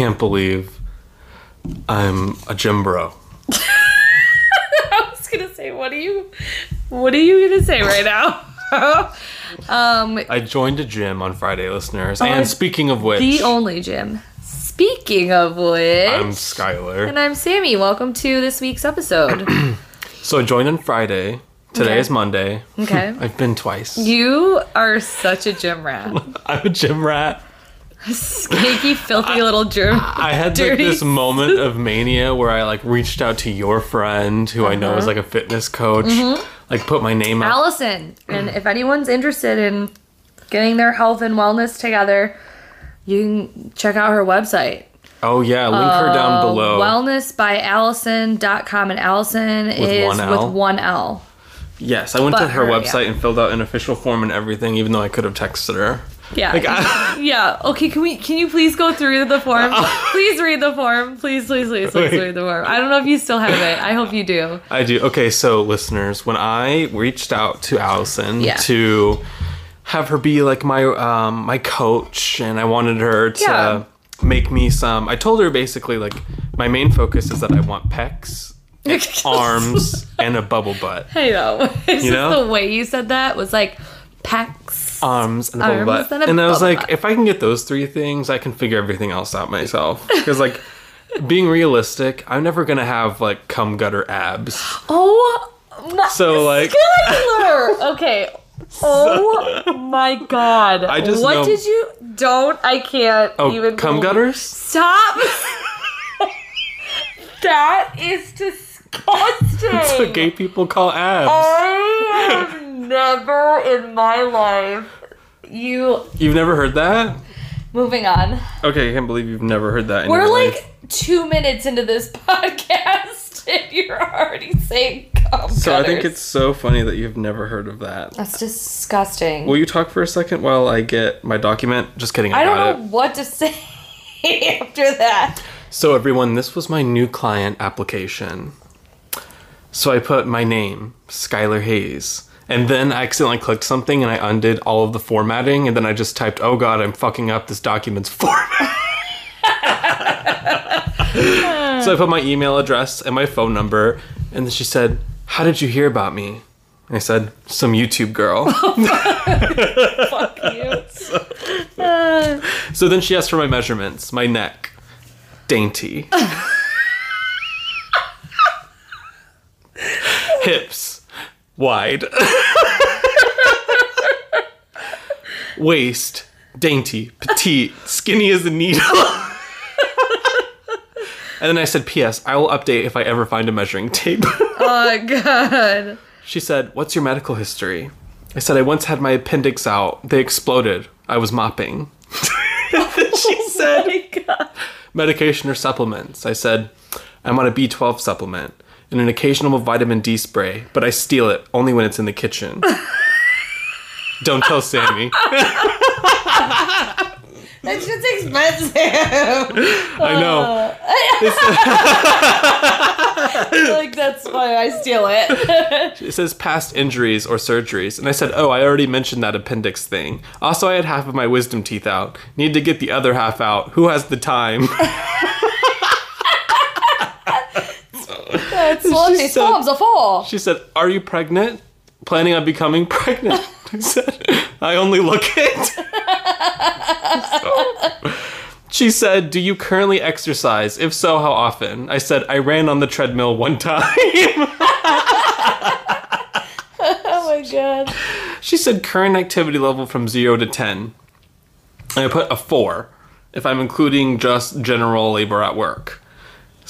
can't believe I'm a gym bro. I was gonna say, what are you, what are you gonna say right now? um, I joined a gym on Friday, listeners. Oh, and speaking of which, the only gym. Speaking of which, I'm Skylar. and I'm Sammy. Welcome to this week's episode. So I joined on Friday. Today Okay. is Monday. Okay. I've been twice. you are such a gym rat. I'm a gym rat. Skanky, filthy little gym. I had like this moment of mania where I like reached out to your friend who I know is Uh-huh. like a fitness coach, Mm-hmm. like put my name out. Allison. And if anyone's interested in getting their health and wellness together, you can check out her website. Oh yeah, link her down below. Wellness by Wellnessbyallison.com and Allison is one with one L. yes, I went to her her, website yeah. and filled out an official form and everything, even though I could have texted her. Yeah. Like, I- yeah. Okay, can we can you please go through the form? please read the form. Please, please, please, please read the form. I don't know if you still have it. I hope you do. I do. Okay, so listeners, when I reached out to Allison Yeah. to have her be like my um my coach and I wanted her to Yeah. make me some I told her basically like my main focus is that I want pecs, arms, and a bubble butt. Hey. It's You know? the way you said that was like pecs. Arms and a Arms butt. and a And I was like, butt. if I can get those three things, I can figure everything else out myself. Because like being realistic, I'm never gonna have like cum gutter abs. Oh my So like! Okay. Oh my god. I just what know- did you don't I can't oh even cum believe- gutters? Stop! that is disgusting. That's what gay people call abs. I have never in my life you You've never heard that? moving on. Okay, I can't believe you've never heard that. In We're your like life. two minutes into this podcast and you're already saying cum So I think gutters. it's so funny that you've never heard of that. That's disgusting. Will you talk for a second while I get my document? Just kidding, I, I don't know it. what to say after that. So everyone, this was my new client application. So I put my name, Skylar Hayes. And then I accidentally clicked something and I undid all of the formatting and then I just typed, oh god, I'm fucking up this document's format. so I put my email address and my phone number and then she said, How did you hear about me? And I said, Some YouTube girl. Fuck you. Uh, so then she asked for my measurements, my neck, dainty. Hips, wide. Waist, dainty, petite, skinny as a needle. and then I said, P.S. I will update if I ever find a measuring tape. oh god. She said, What's your medical history? I said, I once had my appendix out. They exploded. I was mopping. she oh, said, Oh god. Medication or supplements? I said, I'm on a B12 supplement and an occasional vitamin D spray, but I steal it only when it's in the kitchen. Don't tell Sammy. That's just expensive. I know. I feel like that's why I steal it. It says past injuries or surgeries. And I said, Oh, I already mentioned that appendix thing. Also, I had half of my wisdom teeth out. Need to get the other half out. Who has the time? She these said- poems are for. She said, Are you pregnant? Planning on becoming pregnant? I said, I only look it. So- she said, Do you currently exercise? If so, how often? I said, I ran on the treadmill one time. Oh my god. she said, Current activity level from 0 to 10. And I put a 4 if I'm including just general labor at work.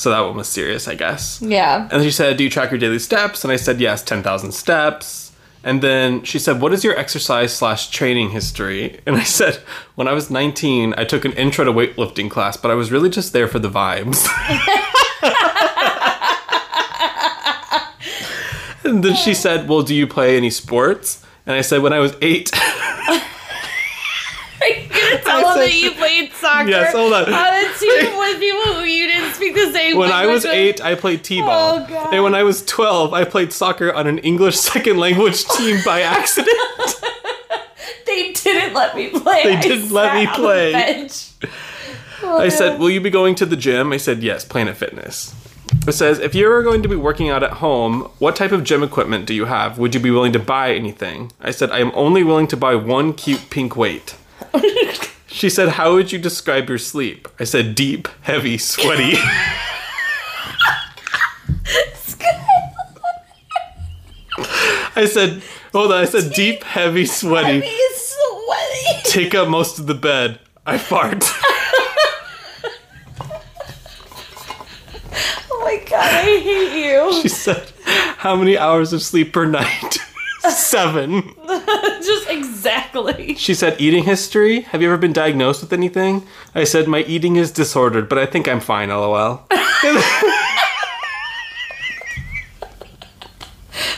So that one was serious, I guess. Yeah. And she said, Do you track your daily steps? And I said, Yes, 10,000 steps. And then she said, What is your exercise slash training history? And I said, When I was 19, I took an intro to weightlifting class, but I was really just there for the vibes. and then she said, Well, do you play any sports? And I said, When I was eight. I that you played soccer Yes, hold on. on a team with people who you didn't speak the same When I was with? eight, I played t-ball. Oh, God. And when I was 12, I played soccer on an English second language team by accident. They didn't let me play. They didn't let me play. I said, oh, Will you be going to the gym? I said, Yes, Planet Fitness. It says, If you're going to be working out at home, what type of gym equipment do you have? Would you be willing to buy anything? I said, I am only willing to buy one cute pink weight. She said, How would you describe your sleep? I said, Deep, heavy, sweaty. I said, Hold on, I said, Deep, heavy, sweaty. He's sweaty. Take up most of the bed. I fart. Oh my god, I hate you. She said, How many hours of sleep per night? Seven. Just exactly. She said, Eating history? Have you ever been diagnosed with anything? I said, My eating is disordered, but I think I'm fine, lol.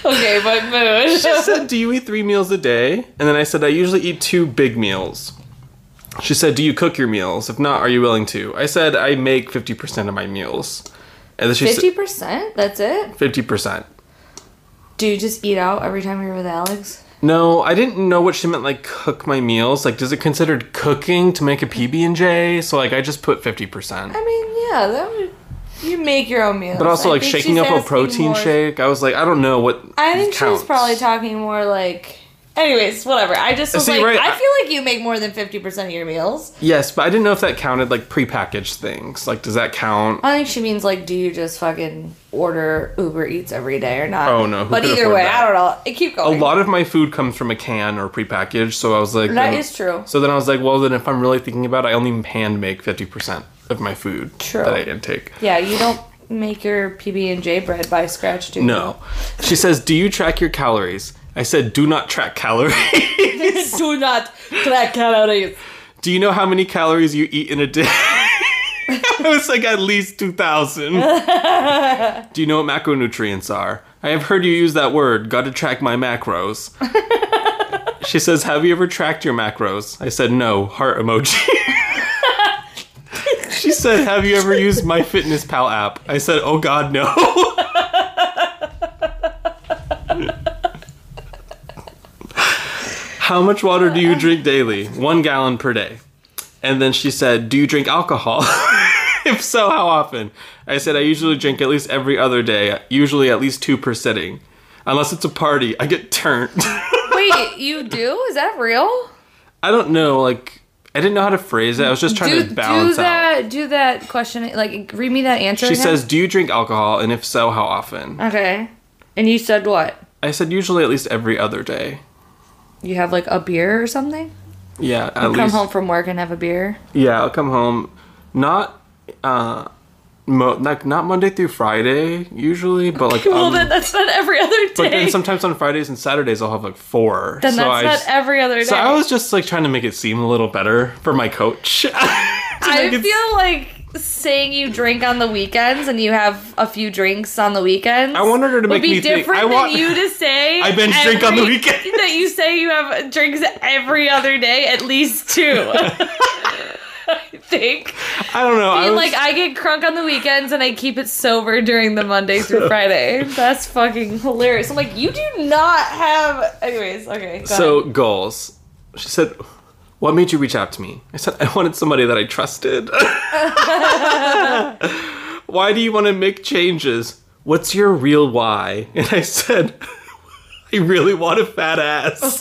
Okay, my mood. She said, Do you eat three meals a day? And then I said, I usually eat two big meals. She said, Do you cook your meals? If not, are you willing to? I said, I make 50% of my meals. And then she Fifty said, percent? That's it? 50%. Do you just eat out every time you're with Alex? No, I didn't know what she meant like cook my meals. Like, does it considered cooking to make a PB and J? So like, I just put fifty percent. I mean, yeah, that would. You make your own meals. But also I like shaking up a protein more- shake. I was like, I don't know what. I think she was probably talking more like. Anyways, whatever. I just was See, like, right, I I- feel like you make more than fifty percent of your meals. Yes, but I didn't know if that counted like prepackaged things. Like, does that count? I think she means like, do you just fucking order Uber Eats every day or not? Oh, no, But either way, that? I don't know. It keep going. A lot of my food comes from a can or prepackaged, so I was like, That then- is true. So then I was like, well, then if I'm really thinking about it, I only hand make fifty percent of my food True. that I intake. Yeah, you don't make your PB and J bread by scratch, do you? No, she says, do you track your calories? I said, do not track calories. do not track calories. Do you know how many calories you eat in a day? I was like, at least 2,000. Do you know what macronutrients are? I have heard you use that word. Got to track my macros. she says, Have you ever tracked your macros? I said, No. Heart emoji. she said, Have you ever used MyFitnessPal app? I said, Oh God, no. How much water do you uh, drink daily? One gallon per day. And then she said, Do you drink alcohol? if so, how often? I said, I usually drink at least every other day, usually at least two per sitting. Unless it's a party, I get turned. Wait, you do? Is that real? I don't know, like, I didn't know how to phrase it. I was just trying do, to balance do out. that. Do that question. Like, read me that answer. She again. says, Do you drink alcohol? And if so, how often? Okay. And you said what? I said, Usually at least every other day. You have like a beer or something? Yeah, at Come least. home from work and have a beer. Yeah, I'll come home. Not, uh, mo- like not Monday through Friday usually, but like well, um, then that's not every other day. But then sometimes on Fridays and Saturdays I'll have like four. Then so that's I not just- every other day. So I was just like trying to make it seem a little better for my coach. I feel like saying you drink on the weekends and you have a few drinks on the weekends. I wanted her to would make be me think- different I want- than you to say. I binge drink on the every- weekend. That you say you have drinks every other day, at least two. I think. I don't know. I was, like I get crunk on the weekends and I keep it sober during the Monday through Friday. That's fucking hilarious. I'm like, you do not have. Anyways, okay. Go so ahead. goals. She said, "What made you reach out to me?" I said, "I wanted somebody that I trusted." why do you want to make changes? What's your real why? And I said, I really want a fat ass.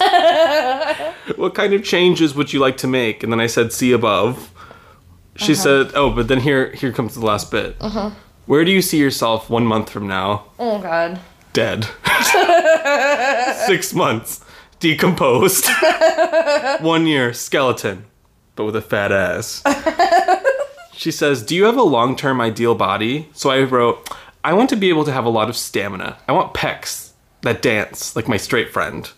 what kind of changes would you like to make? And then I said, see above. She uh-huh. said, oh, but then here here comes the last bit. Uh-huh. Where do you see yourself one month from now? oh god. Dead. Six months. Decomposed. one year, skeleton, but with a fat ass. She says, Do you have a long term ideal body? So I wrote, I want to be able to have a lot of stamina. I want pecs that dance like my straight friend.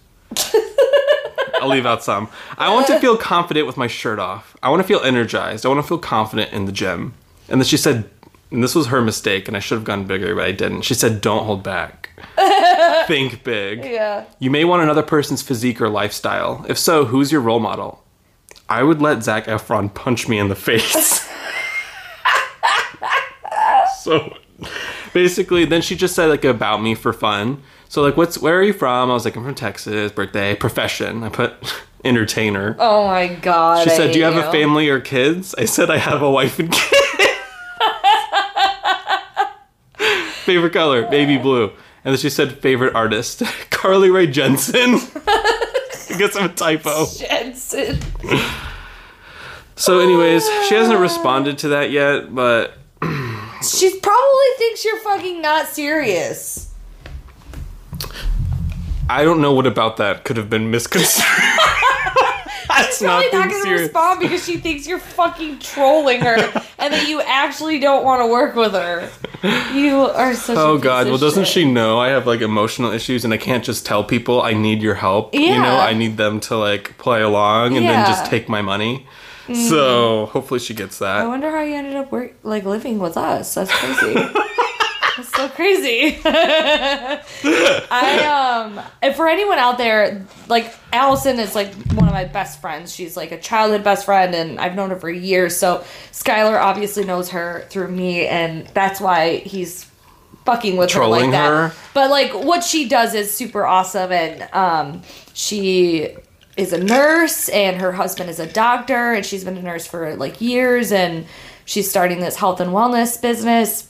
I'll leave out some. I want to feel confident with my shirt off. I want to feel energized. I want to feel confident in the gym. And then she said, and this was her mistake, and I should have gone bigger, but I didn't. She said, Don't hold back. Think big. Yeah. You may want another person's physique or lifestyle. If so, who's your role model? I would let Zac Efron punch me in the face. so basically, then she just said like about me for fun. So like, what's where are you from? I was like, I'm from Texas. Birthday, profession. I put entertainer. Oh my god. She I said, "Do you have a family or kids?" I said, "I have a wife and kids." favorite color, baby blue. And then she said, "Favorite artist, Carly Rae Jepsen." I guess I'm a typo. Jensen. So, anyways, she hasn't responded to that yet, but She probably thinks you're fucking not serious. I don't know what about that could have been misconstrued. That's She's probably not gonna serious. respond because she thinks you're fucking trolling her and that you actually don't want to work with her. You are such a Oh god, well doesn't shit. she know I have like emotional issues and I can't just tell people I need your help. Yeah. You know, I need them to like play along and then just take my money. Mm-hmm. So hopefully she gets that. I wonder how you ended up work like living with us. That's crazy. That's so crazy. I um and for anyone out there, like Allison is like one of my best friends. She's like a childhood best friend and I've known her for years. So Skylar obviously knows her through me and that's why he's fucking with her Trolling like that. her? But like what she does is super awesome and um she is a nurse and her husband is a doctor and she's been a nurse for like years and she's starting this health and wellness business.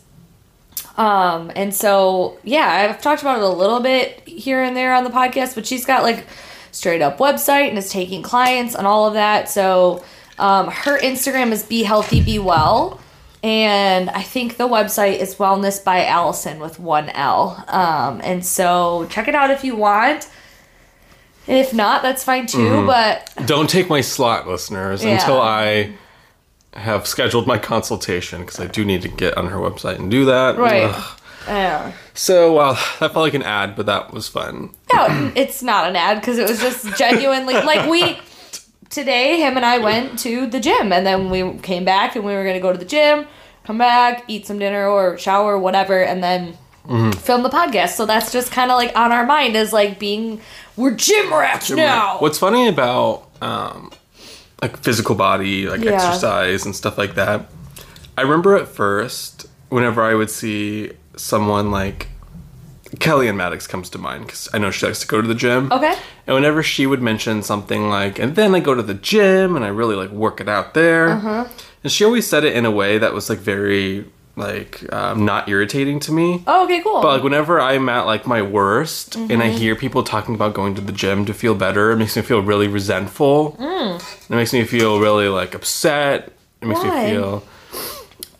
Um and so yeah, I've talked about it a little bit here and there on the podcast, but she's got like straight up website and is taking clients and all of that. So um her Instagram is be healthy be well and I think the website is Wellness by Allison with one L. Um, and so check it out if you want. If not, that's fine too. Mm-hmm. But Don't take my slot, listeners, Yeah. until I have scheduled my consultation because I do need to get on her website and do that. right, Ugh. yeah, So, well, that felt like an ad, but that was fun. no, it's not an ad because it was just genuinely like we today. Him and I went to the gym, and then we came back, and we were gonna go to the gym, come back, eat some dinner or shower, whatever, and then. Mm-hmm. Film the podcast, so that's just kind of like on our mind is like being we're gym rats now. What's funny about um, like physical body, like Yeah. exercise and stuff like that, I remember at first, whenever I would see someone like Kelly-Ann Maddox comes to mind because I know she likes to go to the gym. Okay. And whenever she would mention something like, and then I go to the gym and I really like work it out there. Uh-huh. And she always said it in a way that was like very like um, not irritating to me. Oh, okay, cool. But like whenever I'm at like my worst and Mm-hmm. I hear people talking about going to the gym to feel better, it makes me feel really resentful. Mm. It makes me feel really like upset. It makes Why? me feel.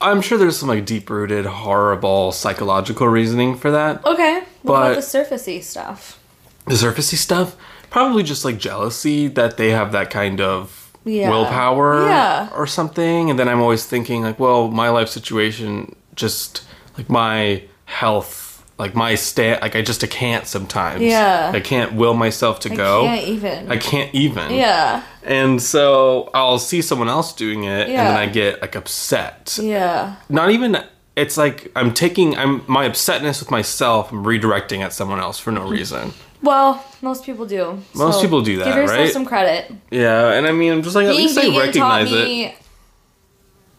I'm sure there's some like deep rooted, horrible psychological reasoning for that. Okay. What But- about the surfacey stuff? The surfacey stuff, probably just like jealousy that they have that kind of Yeah. willpower Yeah. or something. And then I'm always thinking like, well, my life situation, just like my health, like my state, like I just I can't sometimes. Yeah. I can't will myself to go. I can't even. I can't even. yeah. And so I'll see someone else doing it, and then I get like upset. Yeah. Not even. It's like I'm taking I'm my upsetness with myself. I'm redirecting at someone else for no reason. Well, most people do. Most people do that, Give yourself right? some credit. Yeah, and I mean, I'm just like at Being least I vegan taught recognize it.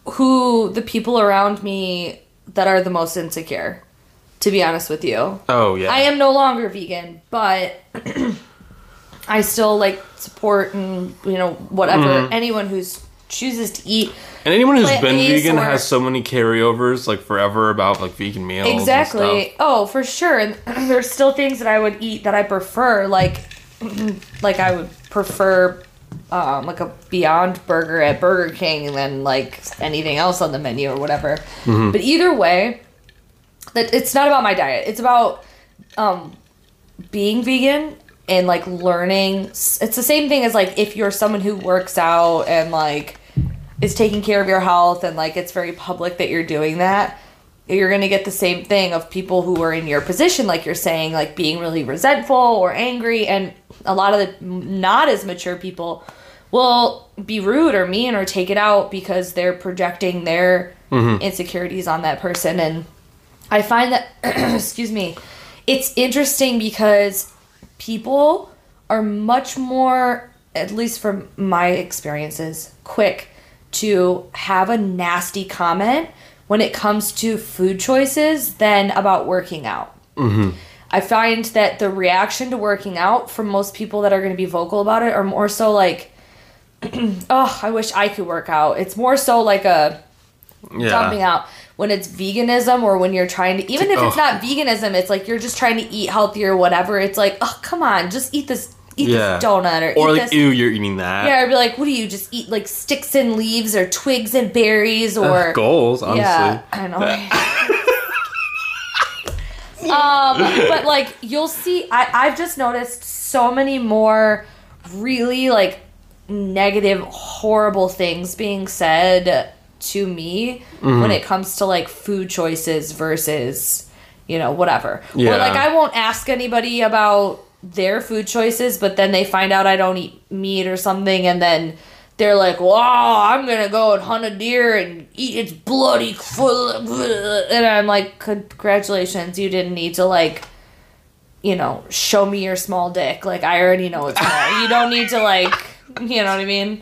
who the people around me that are the most insecure. To be honest with you, Oh yeah. I am no longer vegan, but I still like support and you know whatever Mm-hmm. anyone who's chooses to eat and anyone who's been vegan or- has so many carryovers like forever about like vegan meals. and Exactly. Oh, for sure. And there's still things that I would eat that I prefer, like like I would prefer um, like a Beyond Burger at Burger King than like anything else on the menu or whatever. Mm-hmm. But either way, that it's not about my diet. It's about um, being vegan and like learning. It's the same thing as like if you're someone who works out and like is taking care of your health and like it's very public that you're doing that you're going to get the same thing of people who are in your position like you're saying like being really resentful or angry and a lot of the not as mature people will be rude or mean or take it out because they're projecting their mm-hmm. insecurities on that person and i find that excuse me it's interesting because people are much more at least from my experiences quick to have a nasty comment when it comes to food choices than about working out. Mm-hmm. I find that the reaction to working out from most people that are going to be vocal about it are more so like, oh, I wish I could work out. It's more so like a Yeah. dumping out when it's veganism or when you're trying to even if it's not veganism it's like you're just trying to eat healthy or whatever it's like oh come on just eat this eat Yeah. this donut or, Or eat like, this ew, you're eating that. yeah i'd be like what do you just eat like sticks and leaves or twigs and berries or goals, honestly. yeah i know um but like you'll see i i've just noticed so many more really like negative horrible things being said to me Mm-hmm. when it comes to like food choices versus you know whatever or Yeah. like i won't ask anybody about their food choices but then they find out i don't eat meat or something and then they're like wow i'm gonna go and hunt a deer and eat its bloody full," and i'm like congratulations you didn't need to like you know show me your small dick. Like i already know it's small you don't need to like you know what i mean?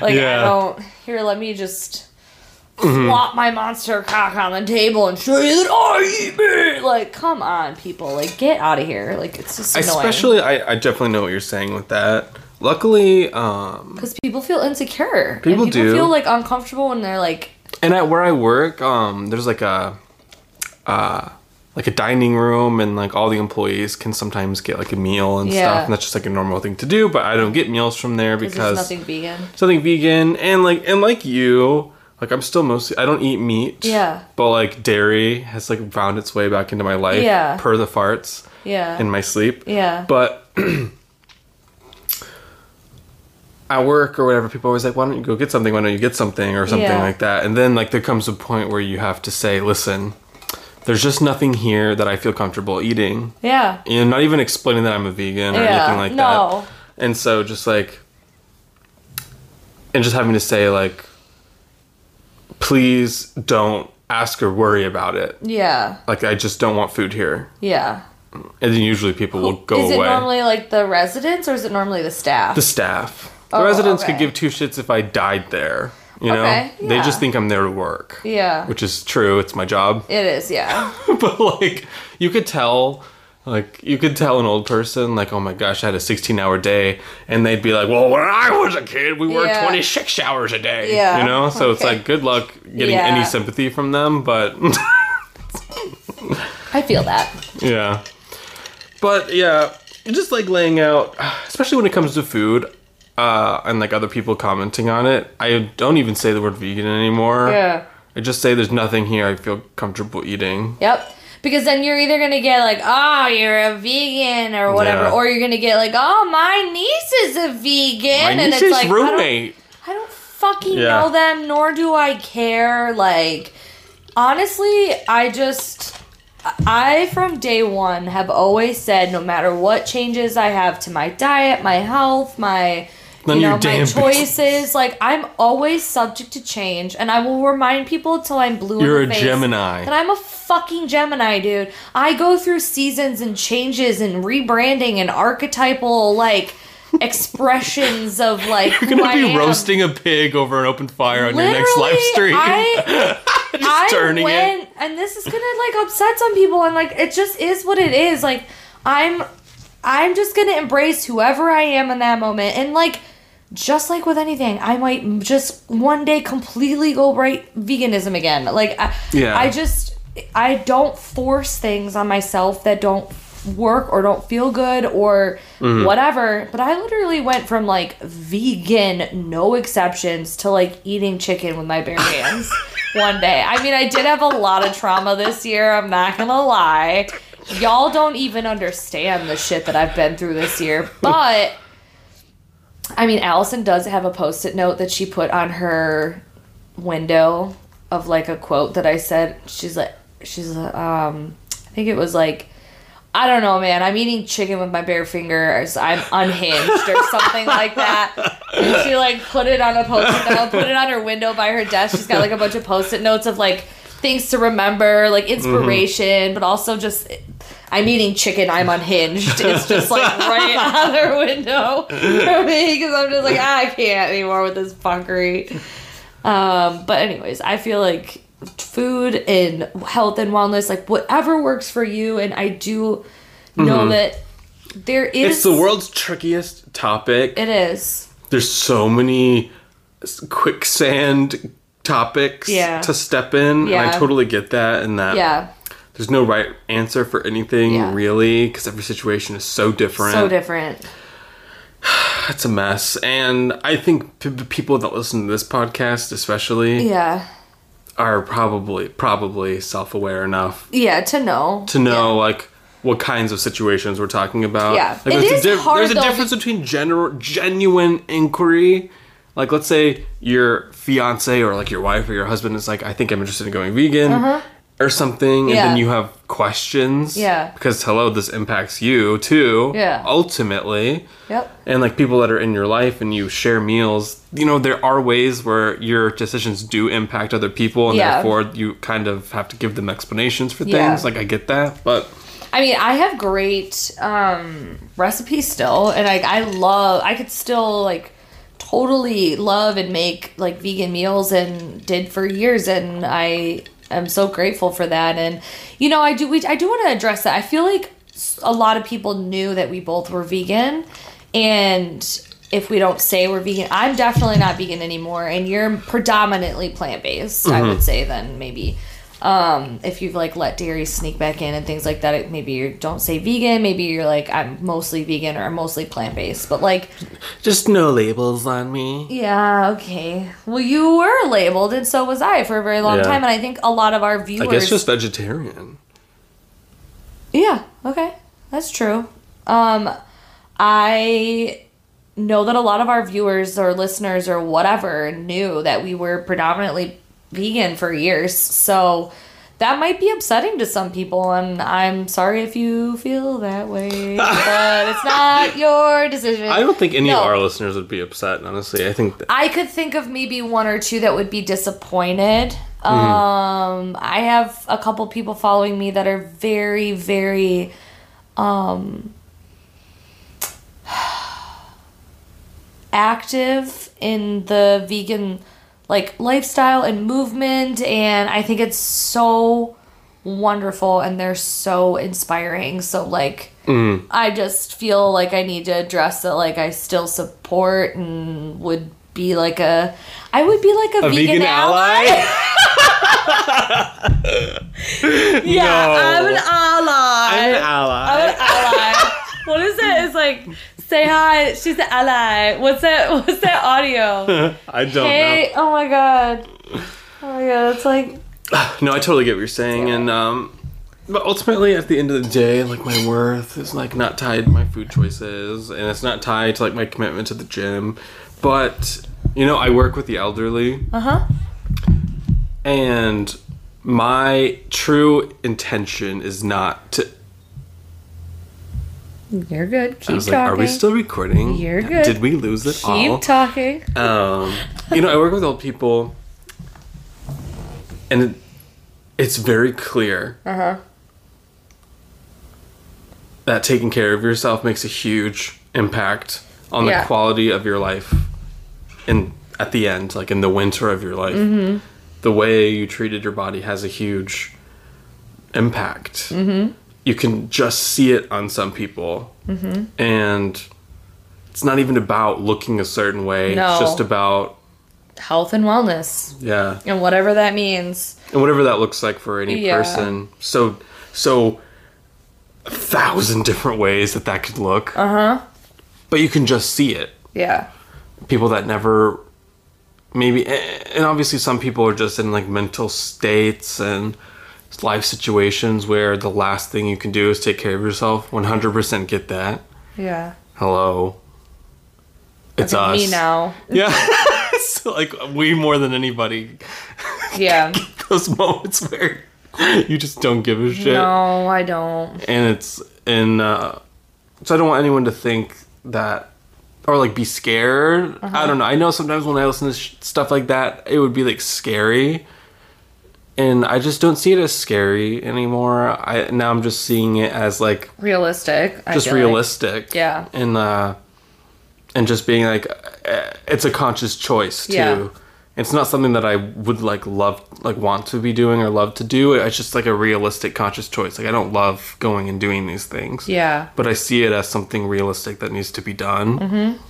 Like Yeah. i don't here let me just flop my monster cock on the table and show you that I eat meat. Like, come on, people. Like, get out of here. Like, it's just annoying. Especially, I, I definitely know what you're saying with that. Luckily, um, because people feel insecure. People people do. feel like uncomfortable when they're like, and at where I work, um, there's like a, uh, like a dining room, and like all the employees can sometimes get like a meal and Yeah. stuff, and that's just like a normal thing to do. But I don't get meals from there because nothing vegan. something vegan, and like and like you, like I'm still mostly I don't eat meat. Yeah. But like dairy has like found its way back into my life. Yeah. Per the farts Yeah. in my sleep. yeah. But at work or whatever, people are always like, "Why don't you go get something? Why don't you get something?" or something Yeah. like that. And then like there comes a point where you have to say, "Listen, there's just nothing here that I feel comfortable eating." yeah. You know, not even explaining that I'm a vegan or Yeah. anything like that. no. that. And so just like, and just having to say like, please don't ask or worry about it. Yeah. Like I just don't want food here. Yeah. And then usually people will go away. is away. it normally like the residents or is it normally the staff? the staff. The Oh, residents okay. could give two shits if I died there. You know, Okay, they just think I'm there to work, yeah. which is true. It's my job. it is. Yeah. but like, you could tell, like, you could tell an old person, like, oh my gosh, I had a 16 hour day, and they'd be like, well, when I was a kid, we worked Yeah. 26 hours a day. Yeah, You know, so it's like, good luck getting Yeah. any sympathy from them, but I feel that. yeah. But yeah, just like laying out, especially when it comes to food, uh, and like other people commenting on it, I don't even say the word vegan anymore. Yeah. I just say there's nothing here I feel comfortable eating. Yep. Because then you're either gonna get like, oh, you're a vegan or whatever, Yeah. or you're gonna get like, oh, my niece is a vegan, My and it's like, I don't- roommate. I don't fucking Yeah. know them, nor do I care. Like, honestly, I just. I, from day one, have always said no matter what changes I have to my diet, my health, my. None you know, my choices. Like, I'm always subject to change, and I will remind people till I'm blue in the face. You're in the a face Gemini. that I'm a fucking Gemini, dude. I go through seasons and changes and rebranding and archetypal, like, expressions of, like, You're gonna be roasting a pig over an open fire on your next live stream. I, just I turning went, it. and this is gonna like upset some people, and like it just is what it is. Like I'm, I'm just gonna embrace whoever I am in that moment, and like just like with anything, I might just one day completely go right veganism again. Like I, Yeah. I just I don't force things on myself that don't work or don't feel good or Mm-hmm. whatever. But I literally went from like vegan, no exceptions, to like eating chicken with my bare hands one day. I mean, I did have a lot of trauma this year. I'm not gonna lie. Y'all don't even understand the shit that I've been through this year. But I mean, Allison does have a post-it note that she put on her window of like a quote that I said. She's like, she's um, I think it was like, I don't know, man. I'm eating chicken with my bare fingers. I'm unhinged or something like that. And she like put it on a post-it note, put it on her window by her desk. She's got like a bunch of post-it notes of like things to remember, like inspiration, but also just. I'm eating chicken. I'm unhinged. It's just like right out their window for me because I'm just like "Ah, I can't anymore with this fuckery. Um, but anyways, I feel like food and health and wellness, like whatever works for you. And I do know that there is Mm-hmm. It's the world's trickiest topic. It is. There's so many quicksand topics Yeah. to step in, and I totally get that. And that Yeah. there's no right answer for anything Yeah. really, because every situation is so different. So different. It's a mess, and I think p- people that listen to this podcast, especially, Yeah. are probably probably self aware enough Yeah, to know. to know like what kinds of situations we're talking about. Yeah. like, It there's, is a hard, there's a difference between general genuine inquiry. Like, let's say your fiance or like your wife or your husband is like, I think I'm interested in going vegan or something, and Uh-huh. Yeah. then you have questions. Yeah. Because hello, this impacts you too. Yeah. Ultimately. Yep. And like people that are in your life and you share meals, you know, there are ways where your decisions do impact other people and Yeah. therefore you kind of have to give them explanations for things. Yeah. Like I get that, but I mean, I have great um, recipes still, and I I love. I could still like totally love and make like vegan meals, and did for years, and I am so grateful for that. And you know, I do. We I do want to address that. I feel like a lot of people knew that we both were vegan, and if we don't say we're vegan, I'm definitely not vegan anymore, and you're predominantly plant based. I would mm-hmm. say then maybe um if you've like let dairy sneak back in and things like that it, maybe you don't say vegan maybe you're like i'm mostly vegan or i'm mostly plant-based but like just no labels on me. yeah okay well you were labeled and so was i for a very long Yeah. time and i think a lot of our viewers I guess just vegetarian. yeah okay that's true um i know that a lot of our viewers or listeners or whatever knew that we were predominantly vegan for years so that might be upsetting to some people and i'm sorry if you feel that way but it's not your decision I don't think any No. of our listeners would be upset, honestly. I think that I could think of maybe one or two that would be disappointed. Mm-hmm. Um, I have a couple people following me that are very, very, um, active in the vegan like lifestyle and movement, and I think it's so wonderful and they're so inspiring. So like. Mm. I just feel like I need to address that like I still support and would be like a I would be like a, a vegan, ally. yeah, No. I'm an ally. I'm an ally. I'm an ally. what is it? It's like say hi. She's an ally. What's that? What's that audio? I don't hey, oh my god. Oh my god, it's like. No, I totally get what you're saying, and um, but ultimately, at the end of the day, like my worth is like not tied to my food choices, and it's not tied to like my commitment to the gym. But you know, I work with the elderly, uh huh. and my true intention is not to. You're good. Keep I was talking. like, are we still recording? You're good. Did we lose it Keep all? Keep talking. um, you know, I work with old people, and it, it's very clear Uh huh. that taking care of yourself makes a huge impact on Yeah. the quality of your life in at the end like in the winter of your life Mm-hmm. the way you treated your body has a huge impact mm-hmm. You can just see it on some people Mm-hmm. and it's not even about looking a certain way No. it's just about Health and wellness yeah and whatever that means. and whatever that looks like for any Yeah. person so so a thousand different ways that that could look Uh huh. but you can just see it Yeah. people that never maybe and obviously some people are just in like mental states and life situations where the last thing you can do is take care of yourself 100% get that Yeah. hello it's us Me now. yeah it's like we more than anybody Yeah. those moments where you just don't give a shit No, I don't. and it's and uh so i don't want anyone to think that or like be scared Uh-huh. i don't know i know sometimes when i listen to sh- stuff like that it would be like scary and i just don't see it as scary anymore i now i'm just seeing it as like Realistic. Just feel like. realistic Yeah. and uh and just being like uh, it's a conscious choice too. Yeah. It's not something that I would like love like want to be doing or love to do. It's just like a realistic conscious choice. Like I don't love going and doing these things. Yeah. But I see it as something realistic that needs to be done. Mm-hmm.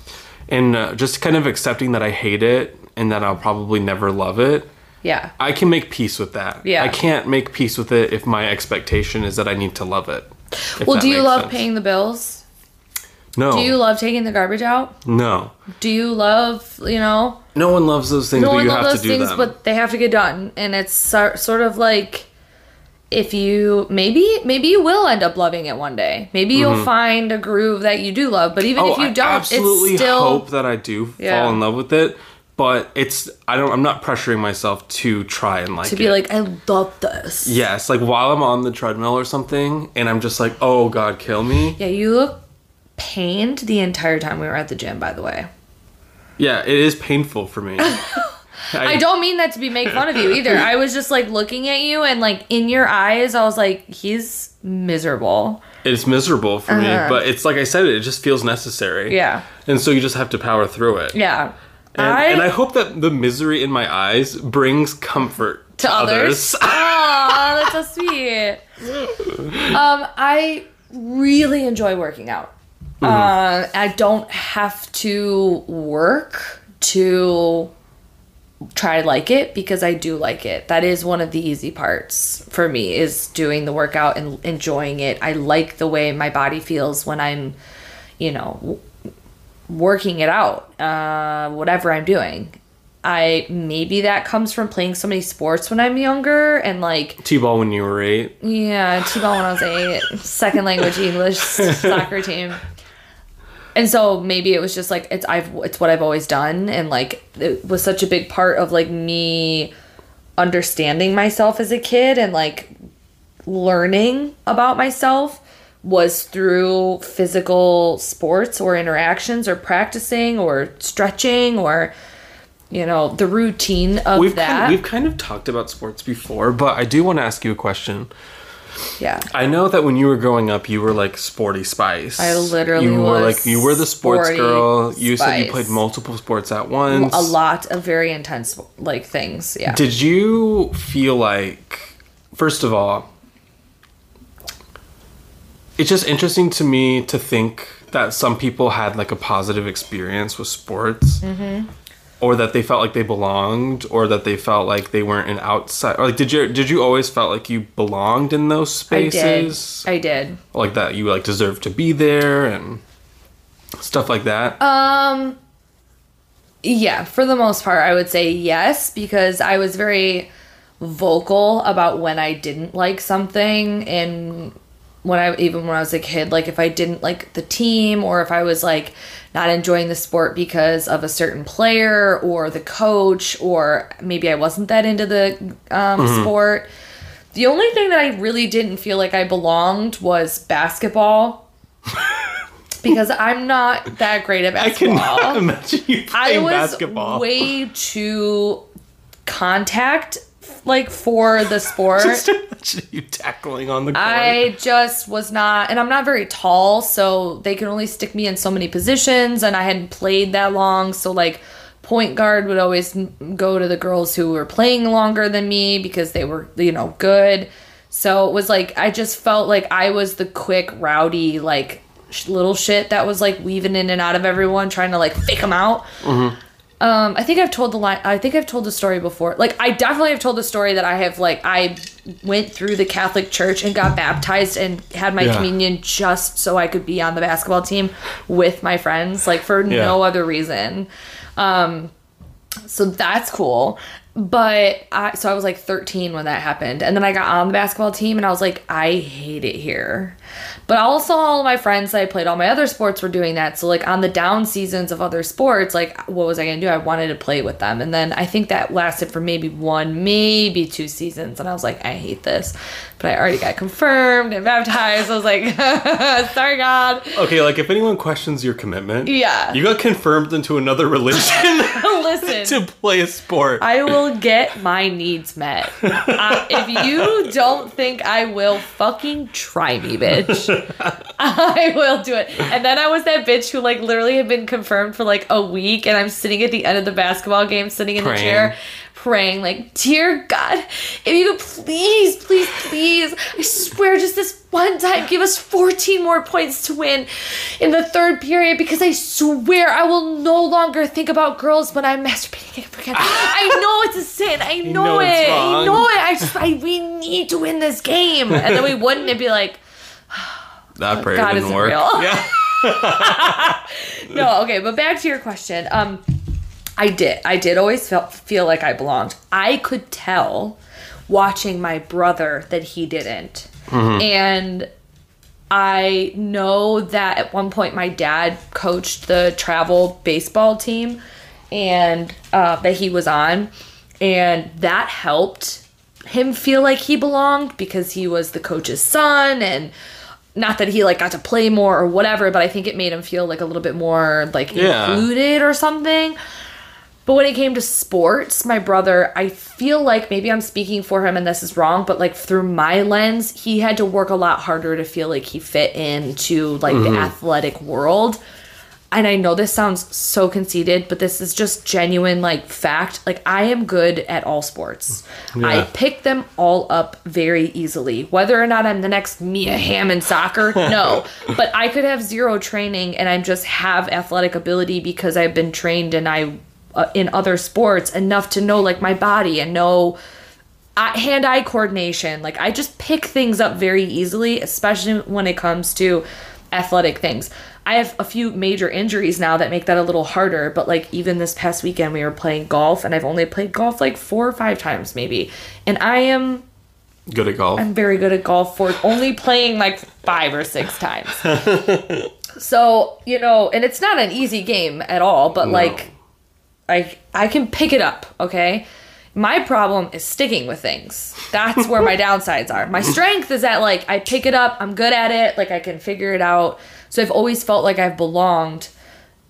And uh, just kind of accepting that I hate it and that I'll probably never love it. Yeah. I can make peace with that. Yeah. I can't make peace with it if my expectation is that I need to love it. Well, do you love sense. paying the bills? No. Do you love taking the garbage out? no. Do you love, you know, No one loves those things, no but one you have those to do things, them. but they have to get done, and it's so- sort of like if you maybe maybe you will end up loving it one day. Maybe you'll find a groove that you do love, but even Mm-hmm. oh, if you don't, absolutely it's still hope that I do Yeah. fall in love with it. But it's I don't I'm not pressuring myself to try and like to be it. like, I love this. Yes, like while I'm on the treadmill or something, and I'm just like, oh god, kill me. Yeah, you look pained the entire time we were at the gym. By the way, Yeah, it is painful for me. I don't mean that to be make fun of you either. I was just like looking at you, and like in your eyes, I was like, he's miserable. It's miserable for me, Uh-huh. but it's like I said, it just feels necessary. Yeah, and so you just have to power through it. yeah. And I, and I hope that the misery in my eyes brings comfort to others. Aw, that's so sweet. Um, I really enjoy working out. Uh, I don't have to work to try to like it because I do like it. That is one of the easy parts for me is doing the workout and enjoying it. I like the way my body feels when I'm, you know, working it out. Uh, whatever I'm doing. I maybe that comes from playing so many sports when I'm younger and like T-ball when you were eight. yeah, T-ball when I was eight, second language English soccer team. And so maybe it was just like it's I've it's what I've always done and like it was such a big part of like me understanding myself as a kid and like learning about myself was through physical sports or interactions or practicing or stretching or you know the routine of We've that kind of, we've kind of talked about sports before, but I do want to ask you a question. yeah I know that when you were growing up, you were like sporty spice. I literally you were like you were the sports girl. You said you played multiple sports at once. a lot of very intense like things yeah Did you feel like, first of all, it's just interesting to me to think that some people had like a positive experience with sports, Mm-hmm. or that they felt like they belonged, or that they felt like they weren't an outside. Or like, did you did you always felt like you belonged in those spaces I did. I did. like that you like deserved to be there and stuff like that? Um yeah, for the most part I would say yes because I was very vocal about when I didn't like something and when I even when I was a kid like if I didn't like the team or if I was like not enjoying the sport because of a certain player or the coach or maybe I wasn't that into the um, sport. The only thing that I really didn't feel like I belonged was basketball. because I'm not that great at basketball. I basketball. cannot imagine you I playing was basketball. way too contact like for the sport. Just imagine you tackling on the court. I just was not, and I'm not very tall, so they could only stick me in so many positions, and I hadn't played that long, so like point guard would always go to the girls who were playing longer than me because they were, you know, good. So it was like I just felt like I was the quick, rowdy, like sh- little shit that was like weaving in and out of everyone, trying to like fake them out. Mm-hmm. Um, I think I've told the line. I think I've told the story before. Like, I definitely have told the story that I have like I went through the Catholic Church and got baptized and had my Yeah. communion just so I could be on the basketball team with my friends, like for no other reason. Um, so that's cool. But I so I was like 13 when that happened, and then I got on the basketball team, and I was like, I hate it here. But also, all of my friends that I played all my other sports were doing that. So like on the down seasons of other sports, like what was I gonna do? I wanted to play with them, and then I think that lasted for maybe one, maybe two seasons, and I was like, I hate this. But I already got confirmed and baptized. I was like, sorry God. Okay, like if anyone questions your commitment, Yeah. you got confirmed into another religion Listen. to play a sport. I will get my needs met. Uh, if you don't think I will, fucking try me, bitch. Bitch. I will do it. And then I was that bitch who like literally had been confirmed for like a week and I'm sitting at the end of the basketball game, sitting in the chair, praying, like, dear God, if you could please, please, please, I swear just this one time, give us 14 more points to win in the third period because I swear I will no longer think about girls when I'm masturbating again. I know it's a sin. I know, know it's it. I know it. I just, I, we need to win this game. And then we wouldn't. It'd be like, That prayer God didn't work. real. Yeah. no, okay, but back to your question. Um, I did. I did always felt feel like I belonged. I could tell watching my brother that he didn't, and I know that at one point my dad coached the travel baseball team, and uh, that he was on, and that helped him feel like he belonged because he was the coach's son and not that he like got to play more or whatever but i think it made him feel like a little bit more like Yeah. included or something. But when it came to sports my brother i feel like maybe i'm speaking for him and this is wrong but like through my lens he had to work a lot harder to feel like he fit into like the mm-hmm. athletic world and I know this sounds so conceited, but this is just genuine like fact. Like I am good at all sports. I pick them all up very easily. Whether or not I'm the next Mia Hamm in soccer, no. but I could have zero training and I just have athletic ability because I've been trained and I uh, in other sports enough to know like my body and know eye- hand-eye coordination. Like I just pick things up very easily, especially when it comes to athletic things. I have a few major injuries now that make that a little harder, but like even this past weekend we were playing golf and I've only played golf like 4 or 5 times maybe. And I am Good at golf. I'm very good at golf for only playing like 5 or 6 times. so, you know, and it's not an easy game at all, but like I I can pick it up, okay? My problem is sticking with things. That's where my downsides are. My strength is that like I pick it up, I'm good at it, like I can figure it out. So I've always felt like I've belonged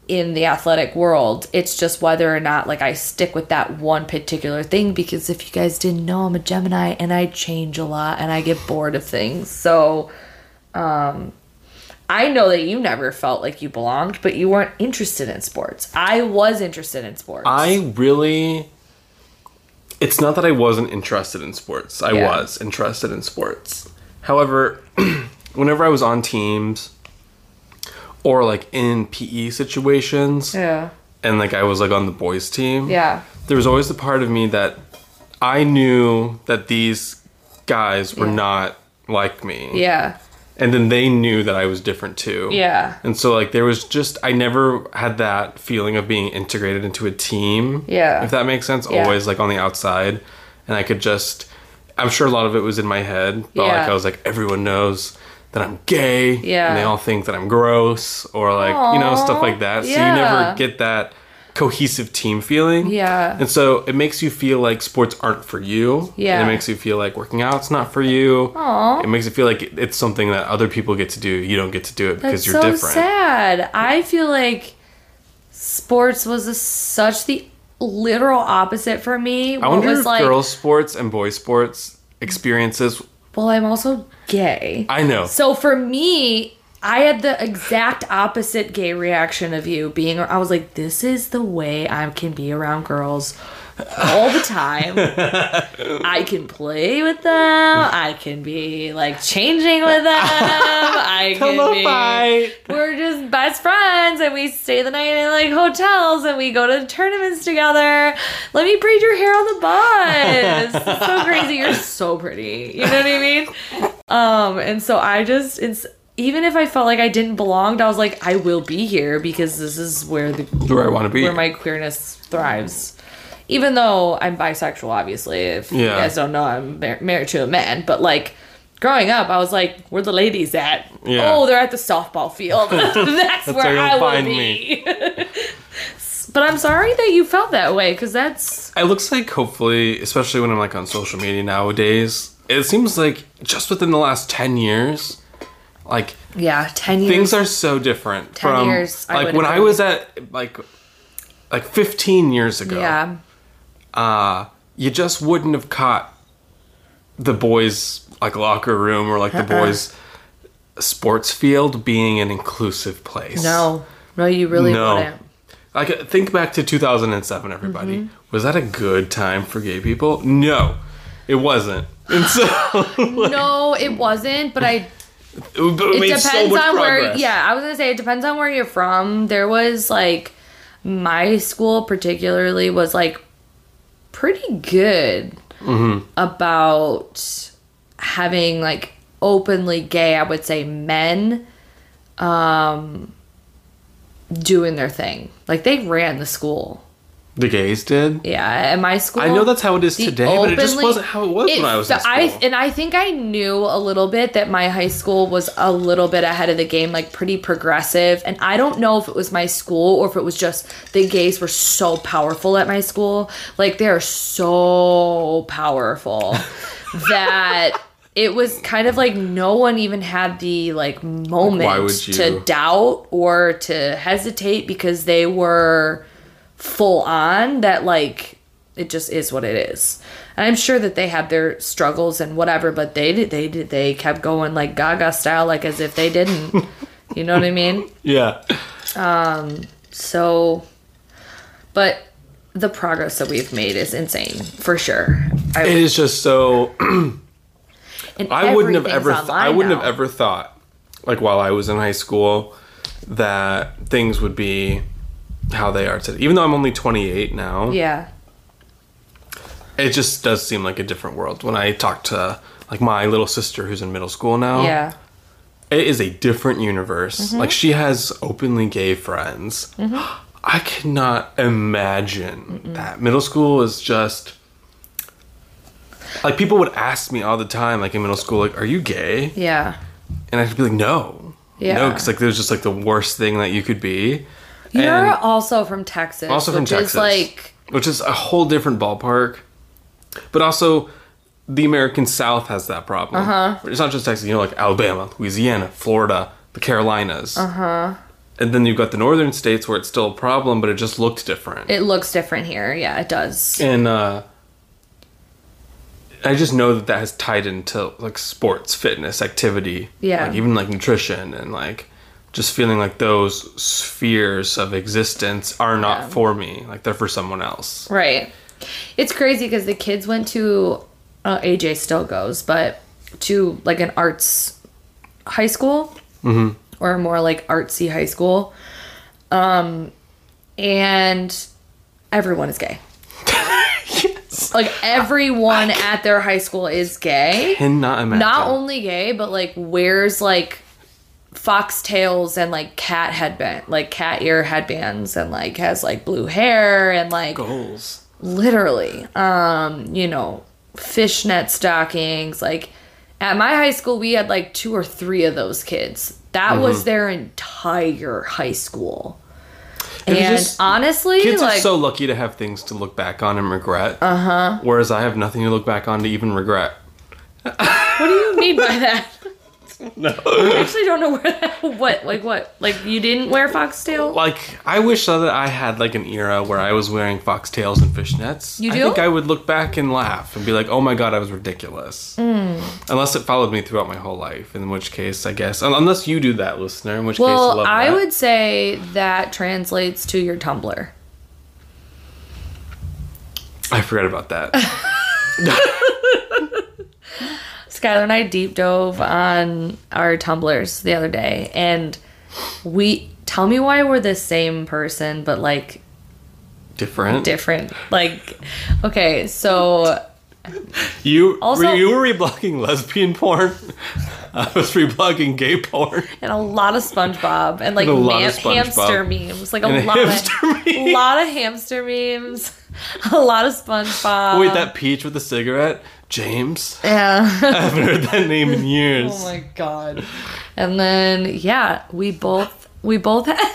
in the athletic world. It's just whether or not like I stick with that one particular thing because if you guys didn't know, I'm a Gemini and I change a lot and I get bored of things. So um I know that you never felt like you belonged, but you weren't interested in sports. I was interested in sports. I really. It's not that I wasn't interested in sports. I Yeah. was interested in sports. However, whenever I was on teams or like in PE situations yeah. and like I was like on the boys team, Yeah. there was always the part of me that I knew that these guys were Yeah. not like me. Yeah. And then they knew that I was different too. Yeah. And so like there was just I never had that feeling of being integrated into a team. Yeah. If that makes sense. Yeah. Always like on the outside. And I could just I'm sure a lot of it was in my head. But like I was like, everyone knows that I'm gay. Yeah. And they all think that I'm gross or like, you know, stuff like that. So you never get that cohesive team feeling. Yeah. And so it makes you feel like sports aren't for you. Yeah. And it makes you feel like working out's not for you. Aw. It makes it feel like it's something that other people get to do. You don't get to do it because That's you're so different. sad. I feel like sports was a, such the literal opposite for me. I wonder was if like, girls' sports and boys' sports experiences. Well, I'm also gay. I know. So for me, I had the exact opposite gay reaction of you being I was like this is the way I can be around girls all the time. I can play with them. I can be like changing with them. I can Pillow be fight. we're just best friends and we stay the night in like hotels and we go to tournaments together. Let me braid your hair on the bus. It's so crazy. You're so pretty. You know what I mean? Um, and so I just it's even if I felt like I didn't belong, I was like, I will be here because this is where the Where I want to be. where my queerness thrives. Even though I'm bisexual, obviously, if you guys don't know, I'm mar- married to a man. But like growing up, I was like, "Where the ladies at? Yeah. Oh, they're at the softball field. that's, where where I will be." but I'm sorry that you felt that way because that's It looks like hopefully, especially when I'm like on social media nowadays, it seems like just within the last ten years, like yeah, ten years. things are so different 10 from years, like would when I was at like like 15 years ago. yeah, uh, you just wouldn't have caught the boys like locker room or like the Uh-uh. boys sports field being an inclusive place. No, no, you really No. wouldn't. Like think back to 2007 everybody. Mm-hmm. Was that a good time for gay people? No. It wasn't. And so No, it wasn't. But I it it depends so on where yeah i was gonna say it depends on where you're from there was like my school particularly was like pretty good Mm-hmm. about having like openly gay i would say men um doing their thing like they ran the school The gays did. yeah at my school I know that's how it is today, but it just wasn't how it was when I was in school. I, and I think I knew a little bit that my high school was a little bit ahead of the game, like pretty progressive. And I don't know if it was my school or if it was just the gays were so powerful at my school. Like they are so powerful that it was kind of like no one even had the like moment to doubt or to hesitate because they were full on that like it just is what it is. And I'm sure that they had their struggles and whatever, but they did they did they kept going like Gaga style, like as if they didn't. you know what I mean? yeah. Um. So, but the progress that we've made is insane for sure. I, It is just so and I wouldn't have ever th- I wouldn't now. have ever thought like while I was in high school that things would be how they are today. Even though I'm only 28 now. Yeah. it just does seem like a different world when I talk to like my little sister who's in middle school now. Yeah. It is a different universe. Mm-hmm. Like she has openly gay friends. I cannot imagine that. Middle school is just like people would ask me all the time, like in middle school, like, "Are you gay?" Yeah. And I'd be like, "No, Yeah. no," because like there's just like the worst thing that you could be. You're And- also from Texas. also from which Texas, Is like which is a whole different ballpark. But also, the American South has that problem. Uh-huh. It's not just Texas, you know, like Alabama, Louisiana, Florida, the Carolinas. Uh huh. And then you've got the northern states where it's still a problem, but it just looked different. it looks different here. Yeah, it does. and uh, I just know that that has tied into like sports, fitness, activity, Yeah. like even like nutrition and like just feeling like those spheres of existence are not Yeah. for me, like they're for someone else. Right. It's crazy because the kids went to uh, AJ still goes, but to like an arts high school Mm-hmm. or more like artsy high school, um, and everyone is gay. yes. Like everyone at their high school is gay. Cannot imagine. Not only gay, but like wears like foxtails and like cat headband, like cat ear headbands, and like has like blue hair and like goals. literally um you know fishnet stockings like at my high school we had like two or three of those kids that Mm-hmm. was their entire high school It and just- honestly Kids like are so lucky to have things to look back on and regret. Uh huh. Whereas I have nothing to look back on to even regret. what do you mean by that No. i actually don't know where that what like what like you didn't wear foxtail Like I wish that I had like an era where I was wearing foxtails and fishnets. You do? I think I would look back and laugh and be like, "Oh my god, I was ridiculous." Hmm. Unless it followed me throughout my whole life, in which case, I guess, unless you do that, listener, in which case, I well love i that. would say that translates to your tumblr I forgot about that. Skylar and I deep dove on our Tumblrs the other day, and we tell me why we're the same person, but like Different. different. Like, okay, so You Also- were, you were reblogging lesbian porn. I was reblogging gay porn. and a lot of SpongeBob and like And a man- SpongeBob. hamster memes, like a, And lot of meme. lot of hamster memes, a lot of SpongeBob. Wait, that peach with the cigarette, James. yeah. I haven't heard that name in years. Oh my god. And then yeah, we both we both had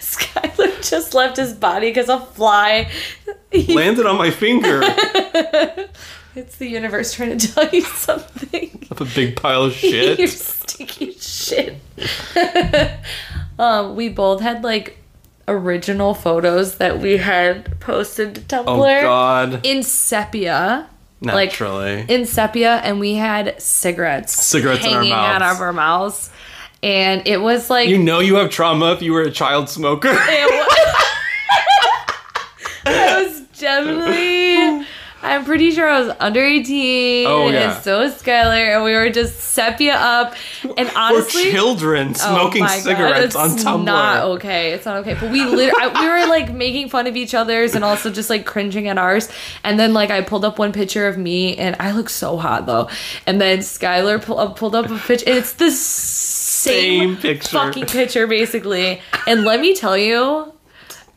Skylar just left his body because a fly Landed on my finger. it's the universe trying to tell you something. Up a big pile of shit. sticky shit. um, we both had like original photos that we had posted to oh, Tumblr Oh God. in sepia. like Naturally. in sepia, and we had cigarettes, Cigarettes in our hanging out mouths. of our mouths, and it was like you know you have trauma if you were a child smoker. it was, I was definitely. I'm pretty sure I was under 18. Oh, yeah. And so was Skylar, and we were just sepia up. And honestly, children Oh smoking God, cigarettes on it's Tumblr. Not okay. It's not okay. But we lit- I, we were like making fun of each other's and also just like cringing at ours. And then like I pulled up one picture of me and I look so hot though. And then Skylar pull up, pulled up a picture. And it's the same, Same picture. fucking picture basically. And let me tell you,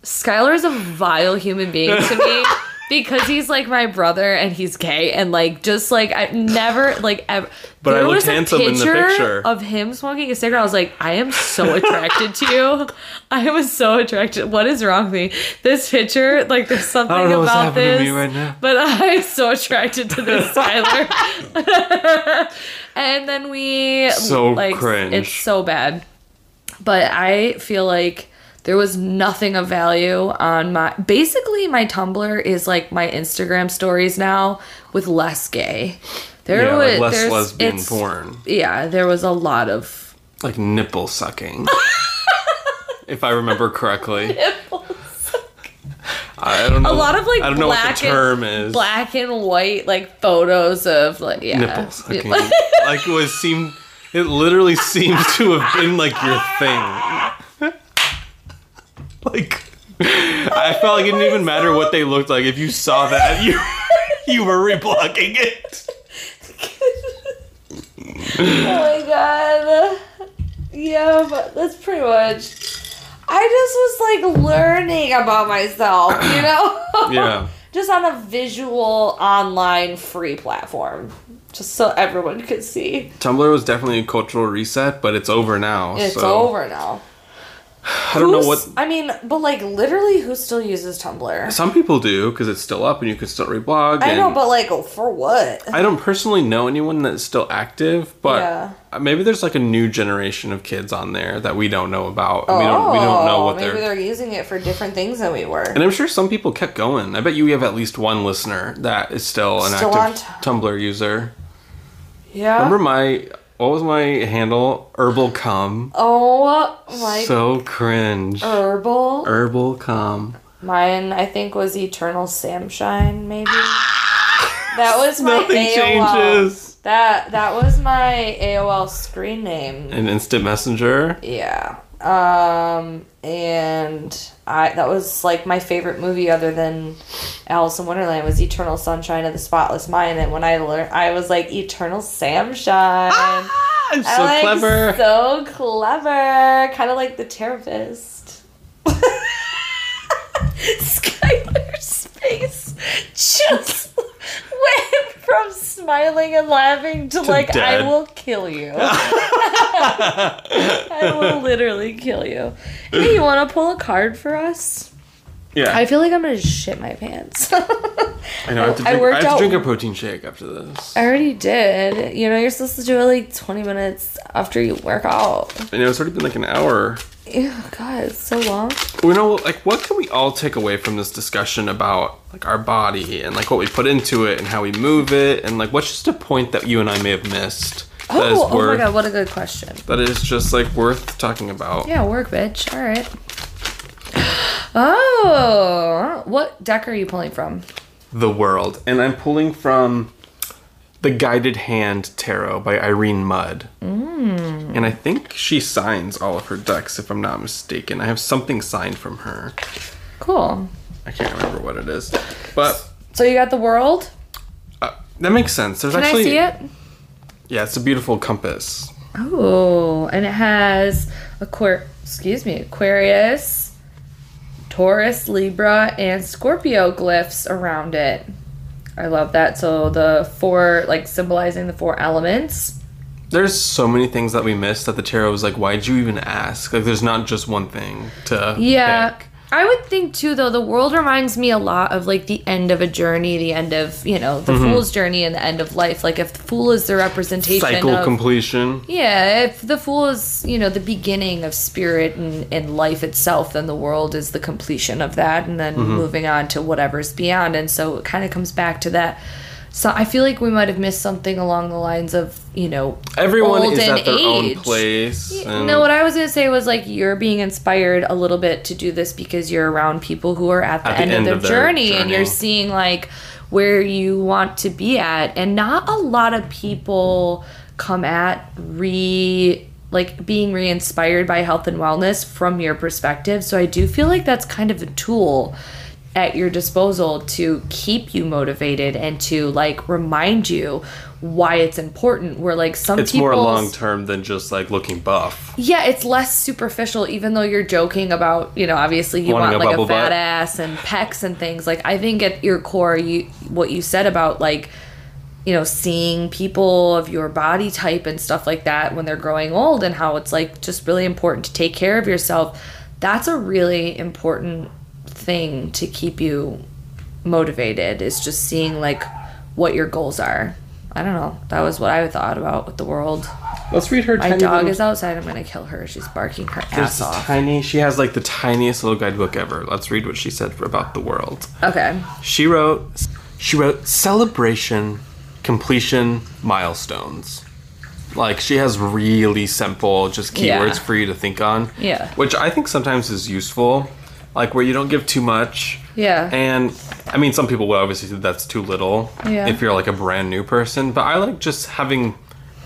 Skylar is a vile human being to me. Because he's like my brother and he's gay and like just like I never like ever. But I there looked was a handsome in the picture. of him smoking a cigarette. I was like, I am so attracted to you. I was so attracted. What is wrong with me? This picture, like, there's something I don't know what's about happening this. to me right now. But I'm so attracted to this Tyler. and then we So like cringe. it's so bad. But I feel like there was nothing of value on my basically my Tumblr is like my Instagram stories now with less gay. There yeah, was like less lesbian porn. Yeah, there was a lot of Like nipple sucking. if I remember correctly. I don't know. a lot of like I don't know what black the term and, is. black and white like photos of like yeah nipple sucking. like it was seemed it literally seems to have been like your thing. like I felt like it didn't even matter what they looked like. If you saw that, you you were reblogging it. oh my god yeah but that's pretty much I just was like learning about myself you know Yeah. just on a visual online free platform just so everyone could see Tumblr was definitely a cultural reset, but it's over now. it's so over now I don't know what I mean but like literally who still uses Tumblr some people do because it's still up and you can still reblog. I know but like for what I don't personally know anyone that's still active, but Yeah. Uh, maybe there's like a new generation of kids on there that we don't know about. and we don't we don't know oh, what Oh, maybe they're, they're using it for different things than we were. And I'm sure some people kept going. I bet you we have at least one listener that is still an Still active on Tumblr user. Yeah. Remember my what was my handle? Herbal cum. oh my so cringe. herbal. Herbal cum. Mine, I think, was Eternal Samshine. Maybe that was my Nothing AOL. changes. That that was my AOL screen name. An instant messenger. Yeah. Um, and I that was like my favorite movie other than Alice in Wonderland was Eternal Sunshine of the Spotless Mind. And when I learned, I was like Eternal Samshine. I'm so I like, clever. So clever. Kind of like the therapist. Skylar's face just went from smiling and laughing to, like, dead. I will kill you. I will literally kill you. Hey, you want to pull a card for us? Yeah. I feel like I'm gonna shit my pants. I know. I have to I drink, I worked have to out- drink a protein shake after this. I already did. You know, you're supposed to do it like 20 minutes after you work out. I know it's already been like an hour. Ew, God, it's so long. You know, like, what can we all take away from this discussion about like our body and like what we put into it and how we move it and like what's just a point that you and I may have missed that is Oh, oh my God, what a good question. that is just like worth talking about. Yeah, work, bitch. All right. Oh, what deck are you pulling from? The world, and I'm pulling from the Guided Hand Tarot by Irene Mudd, mm. and I think she signs all of her decks if I'm not mistaken. I have something signed from her. Cool. I can't remember what it is, but So you got the world? uh, that makes sense. There's Can actually I see it? yeah, it's a beautiful compass. Oh, and it has Aquar excuse me, Aquarius, Taurus, Libra, and Scorpio glyphs around it. I love that. So the four like symbolizing the four elements. There's so many things that we missed that the tarot was like, why'd you even ask? Like, there's not just one thing to Yeah. pick. I would think too though the world reminds me a lot of like the end of a journey, the end of, you know, the mm-hmm. fool's journey and the end of life. Like if the fool is the representation Cycle of completion. Yeah, if the fool is, you know, the beginning of spirit and, and life itself, then the world is the completion of that, and then mm-hmm. moving on to whatever's beyond. And so it kind of comes back to that So I feel like we might have missed something along the lines of, you know, Everyone is at their own place. and- No, what I was gonna say was like you're being inspired a little bit to do this because you're around people who are at the, At the end, end of of their, their journey, and you're seeing like where you want to be at, and not a lot of people come at re like being re-inspired by health and wellness from your perspective. So I do feel like that's kind of a tool at your disposal to keep you motivated and to like remind you why it's important. Where like some it's more long term than just like looking buff. yeah, it's less superficial, even though you're joking about, you know, obviously you Wanting want a like a fat butt. ass and pecs and things. Like I think at your core, you what you said about like, you know, seeing people of your body type and stuff like that when they're growing old and how it's like just really important to take care of yourself. That's a really important thing to keep you motivated. Is just seeing like what your goals are. I don't know. That was what I thought about with the world. Let's read her. My tiny dog little- is outside. I'm gonna kill her. She's barking her There's ass off. tiny. She has like the tiniest little guidebook ever. Let's read what she said about the world. Okay. She wrote. She wrote celebration, completion, milestones. Like she has really simple just keywords Yeah. for you to think on. Yeah. Which I think sometimes is useful. Like where you don't give too much. Yeah. And I mean, some people will obviously say that's too little Yeah. if you're like a brand new person, but I like just having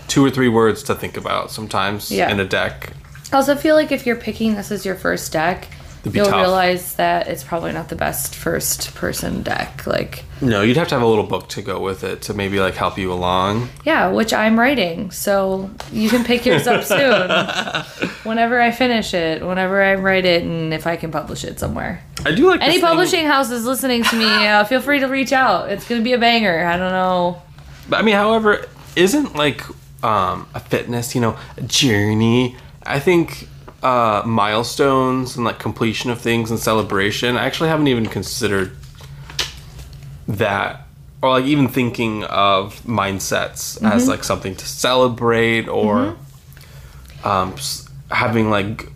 two or three words to think about sometimes Yeah. in a deck. I also feel like if you're picking this as your first deck, you'll tough. realize that it's probably not the best first person deck. Like, No, you'd have to have a little book to go with it to maybe like help you along. yeah, which I'm writing, so you can pick yours up soon. Whenever I finish it, whenever I write it, and if I can publish it somewhere. I do like Any thing- publishing house is listening to me. Uh, feel free to reach out. It's gonna be a banger. I don't know. But I mean, however, isn't like um, a fitness, you know, a journey? I think uh, milestones and like completion of things and celebration. I actually haven't even considered that, or like even thinking of mindsets as like something to celebrate or um, having like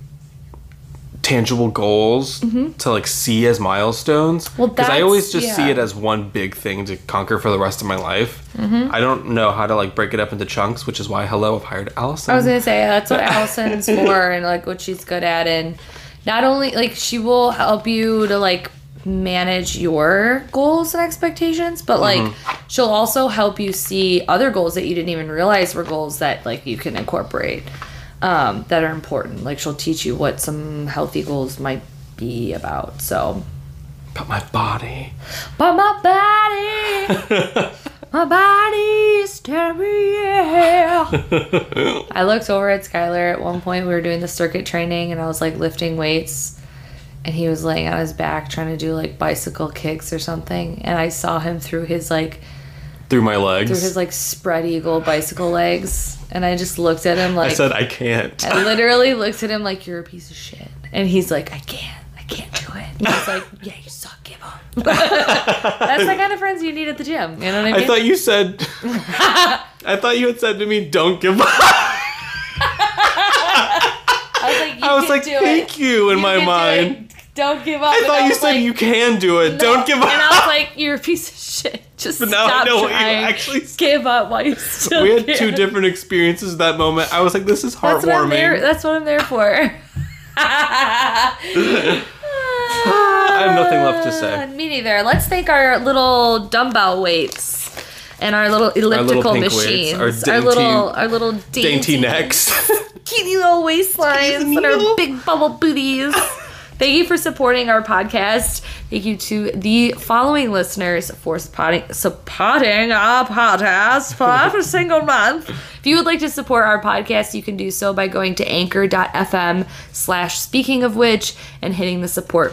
tangible goals mm-hmm. to like see as milestones? Well, because i always just see it as one big thing to conquer for the rest of my life. Mm-hmm. I don't know how to like break it up into chunks which is why hello i've hired allison. I was gonna say that's what Allison's for, and like what she's good at, and not only like she will help you to like manage your goals and expectations, but like mm-hmm. she'll also help you see other goals that you didn't even realize were goals that like you can incorporate um, that are important. Like she'll teach you what some healthy goals might be about. So, but my body but my body. My body's telling me yeah. I looked over at Skylar at one point. We were doing the circuit training, and I was like lifting weights, and he was laying on his back trying to do like bicycle kicks or something. And I saw him through his like through my legs through his like spread eagle bicycle legs, and I just looked at him like i said i can't I literally looked at him like you're a piece of shit, and he's like, I can't, I can't do it. And I was like, Yeah, you suck. Give up. That's the kind of friends you need at the gym. You know what I mean? i thought you said i thought you had said to me don't give up I was like, you i was can like do thank it. you in You my do mind it. Don't give up. i thought you said like, you can do it "No." don't give up And I was like, you're a piece of shit. Just But now I stop know what you trying. actually give up while you still we had can. two different experiences that moment i was like this is That's what I'm there. heartwarming That's what I'm there for. I have nothing left to say. Uh, Me neither. Let's thank our little dumbbell weights and our little elliptical pink weights, machines. our Our, dainty- little, our little dainty, dainty necks teeny little waistlines, and our big bubble booties. Thank you for supporting our podcast. Thank you to the following listeners for supporting, supporting our podcast for every single month. If you would like to support our podcast, you can do so by going to anchor.fm slash speaking of which and hitting the support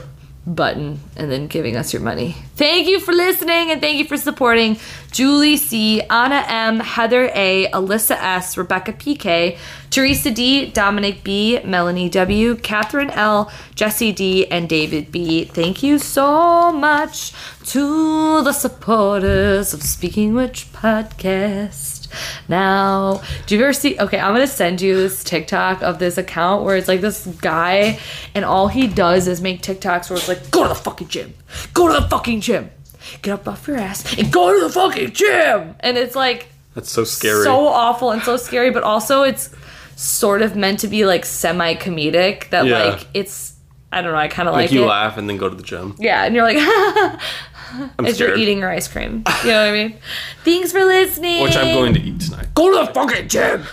button and then giving us your money. Thank you for listening and thank you for supporting Julie C, Anna M, Heather A, Alyssa S, Rebecca PK, Teresa D, Dominic B, Melanie W, Catherine L, Jesse D, and David B. Thank you so much to the supporters of Speaking Witch podcast. Now, do you ever see? Okay, I'm gonna send you this TikTok of this account where it's like this guy, and all he does is make TikToks where it's like, go to the fucking gym, go to the fucking gym. get up off your ass and go to the fucking gym. And it's like That's so scary. so awful and so scary, but also it's sort of meant to be like semi comedic that Yeah. like it's I don't know, I kind of like, like, you it. laugh and then go to the gym. Yeah, and you're like I'm as you're eating your ice cream. You know what I mean? Thanks for listening. Which I'm going to eat tonight. go to the fucking gym.